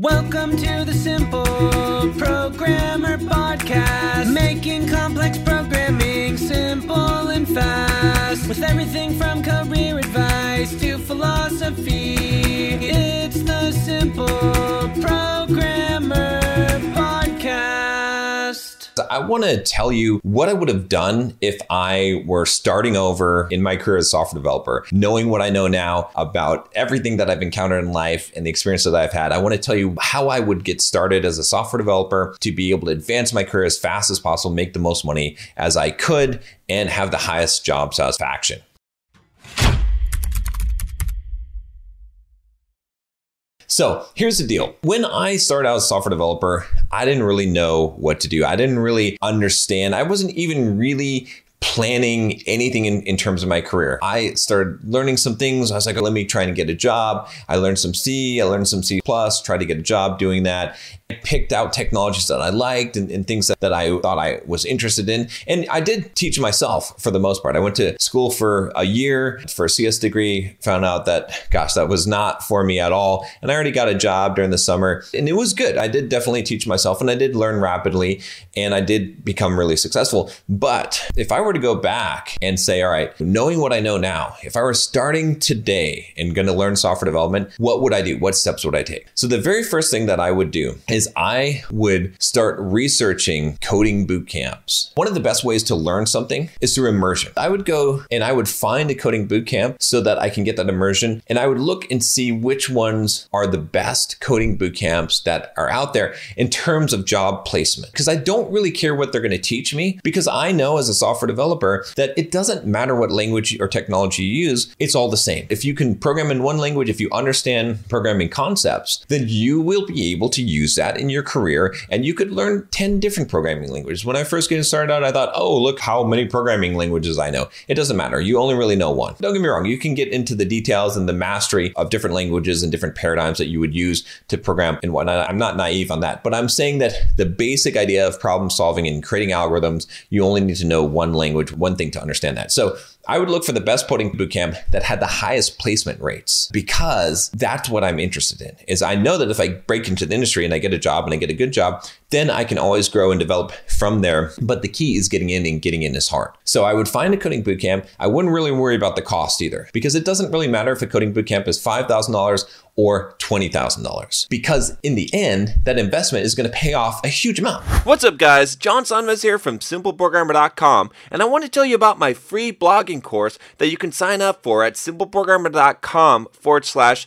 Welcome to the Simple Programmer Podcast, making complex programming simple and fast. With everything from career advice to philosophy, it's the Simple I want to tell you what I would have done if I were starting over in my career as a software developer, knowing what I know now about everything that I've encountered in life and the experience that I've had. I want to tell you how I would get started as a software developer to be able to advance my career as fast as possible, make the most money as I could, and have the highest job satisfaction. So here's the deal. When I started out as a software developer, I didn't really know what to do. I didn't really understand. I wasn't even really planning anything in, in terms of my career. I started learning some things. I was like, let me try and get a job. I learned some C, I learned some C plus, tried to get a job doing that. I picked out technologies that I liked and, and things that, that I thought I was interested in. And I did teach myself for the most part. I went to school for a year for a CS degree, found out that, gosh, that was not for me at all. And I already got a job during the summer and it was good. I did definitely teach myself and I did learn rapidly and I did become really successful. But if I were to go back and say, all right, knowing what I know now, if I were starting today and going to learn software development, what would I do? What steps would I take? So the very first thing that I would do is I would start researching coding boot camps. One of the best ways to learn something is through immersion. I would go and I would find a coding boot camp so that I can get that immersion and I would look and see which ones are the best coding boot camps that are out there in terms of job placement. Because I don't really care what they're going to teach me because I know as a software developer that it doesn't matter what language or technology you use, it's all the same. If you can program in one language, if you understand programming concepts, then you will be able to use that in your career and you could learn 10 different programming languages. When I first getting started out, I thought, oh, look how many programming languages I know. It doesn't matter. You only really know one. Don't get me wrong, you can get into the details and the mastery of different languages and different paradigms that you would use to program and whatnot. I'm not naive on that, but I'm saying that the basic idea of problem solving and creating algorithms, you only need to know one language, one thing to understand that. So I would look for the best coding bootcamp that had the highest placement rates because that's what I'm interested in. Is I know that if I break into the industry and I get a job and I get a good job, then I can always grow and develop from there. But the key is getting in and getting in is hard. So I would find a coding bootcamp. I wouldn't really worry about the cost either because it doesn't really matter if a coding bootcamp is $5,000 or $20,000 because in the end, that investment is going to pay off a huge amount. What's up, guys? John Sonmez here from SimpleProgrammer.com, and I want to tell you about my free blogging course that you can sign up for at SimpleProgrammer.com forward slash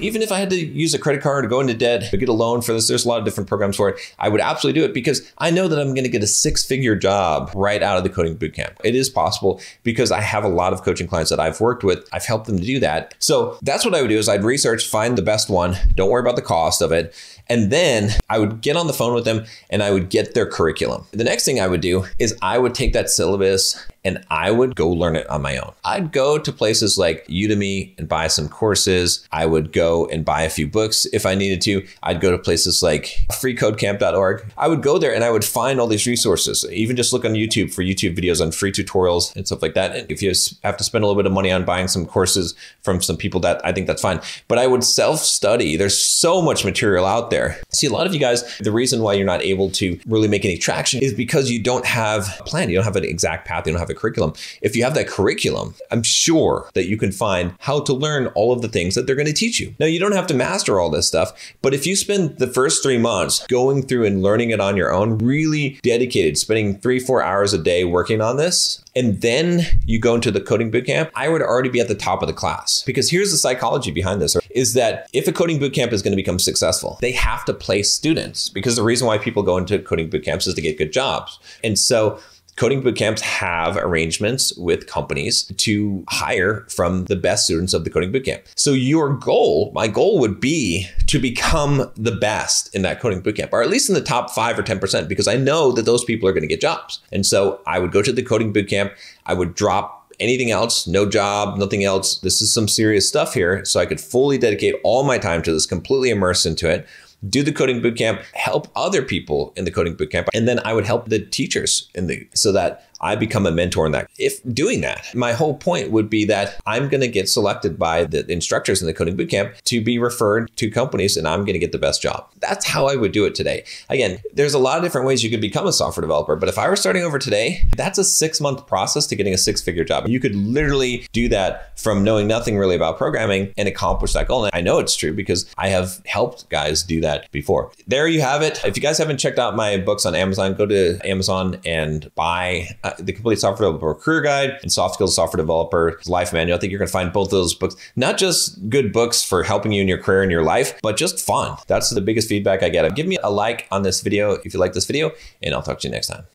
even if I had to use a credit card to go into debt to get a loan for this, there's a lot of different programs for it. I would absolutely do it because I know that I'm going to get a six figure job right out of the coding bootcamp. It is possible because I have a lot of coaching clients that I've worked with. I've helped them to do that. So that's what I would do is I'd research, find the best one. Don't worry about the cost of it. And then I would get on the phone with them and I would get their curriculum. The next thing I would do is I would take that syllabus and I would go learn it on my own. I'd go to places like Udemy and buy some courses. I would go and buy a few books if I needed to. I'd go to places like freecodecamp.org. I would go there and I would find all these resources. Even just look on YouTube for YouTube videos on free tutorials and stuff like that. And if you have to spend a little bit of money on buying some courses from some people that I think that's fine. But I would self study. There's so much material out there. See, a lot of you guys, the reason why you're not able to really make any traction is because you don't have a plan. You don't have an exact path. You don't have a curriculum. If you have that curriculum, I'm sure that you can find how to learn all of the things that they're going to teach you. Now, you don't have to master all this stuff, but if you spend the first three months going through and learning it on your own, really dedicated, spending three, four hours a day working on this, and then you go into the coding bootcamp, I would already be at the top of the class. Because here's the psychology behind this is that if a coding bootcamp is going to become successful, they have to place students because the reason why people go into coding bootcamps is to get good jobs. And so coding bootcamps have arrangements with companies to hire from the best students of the coding bootcamp. So your goal, my goal would be to become the best in that coding bootcamp, or at least in the top five or 10%, because I know that those people are going to get jobs. And so I would go to the coding bootcamp, I would drop anything else, no job, nothing else. This is some serious stuff here. So I could fully dedicate all my time to this, completely immerse into it do the coding bootcamp, help other people in the coding bootcamp, and then I would help the teachers in the so that I become a mentor in that. If doing that, my whole point would be that I'm going to get selected by the instructors in the coding bootcamp to be referred to companies and I'm going to get the best job. That's how I would do it today. Again, there's a lot of different ways you could become a software developer, but if I were starting over today, that's a six month process to getting a six figure job. You could literally do that from knowing nothing really about programming and accomplish that goal. And I know it's true because I have helped guys do that before. There you have it. If you guys haven't checked out my books on Amazon, go to Amazon and buy uh, the Complete Software Developer Career Guide and Soft Skills Software Developer Life Manual. I think you're going to find both those books, not just good books for helping you in your career and your life, but just fun. That's the biggest feedback I get. Give me a like on this video if you like this video, and I'll talk to you next time.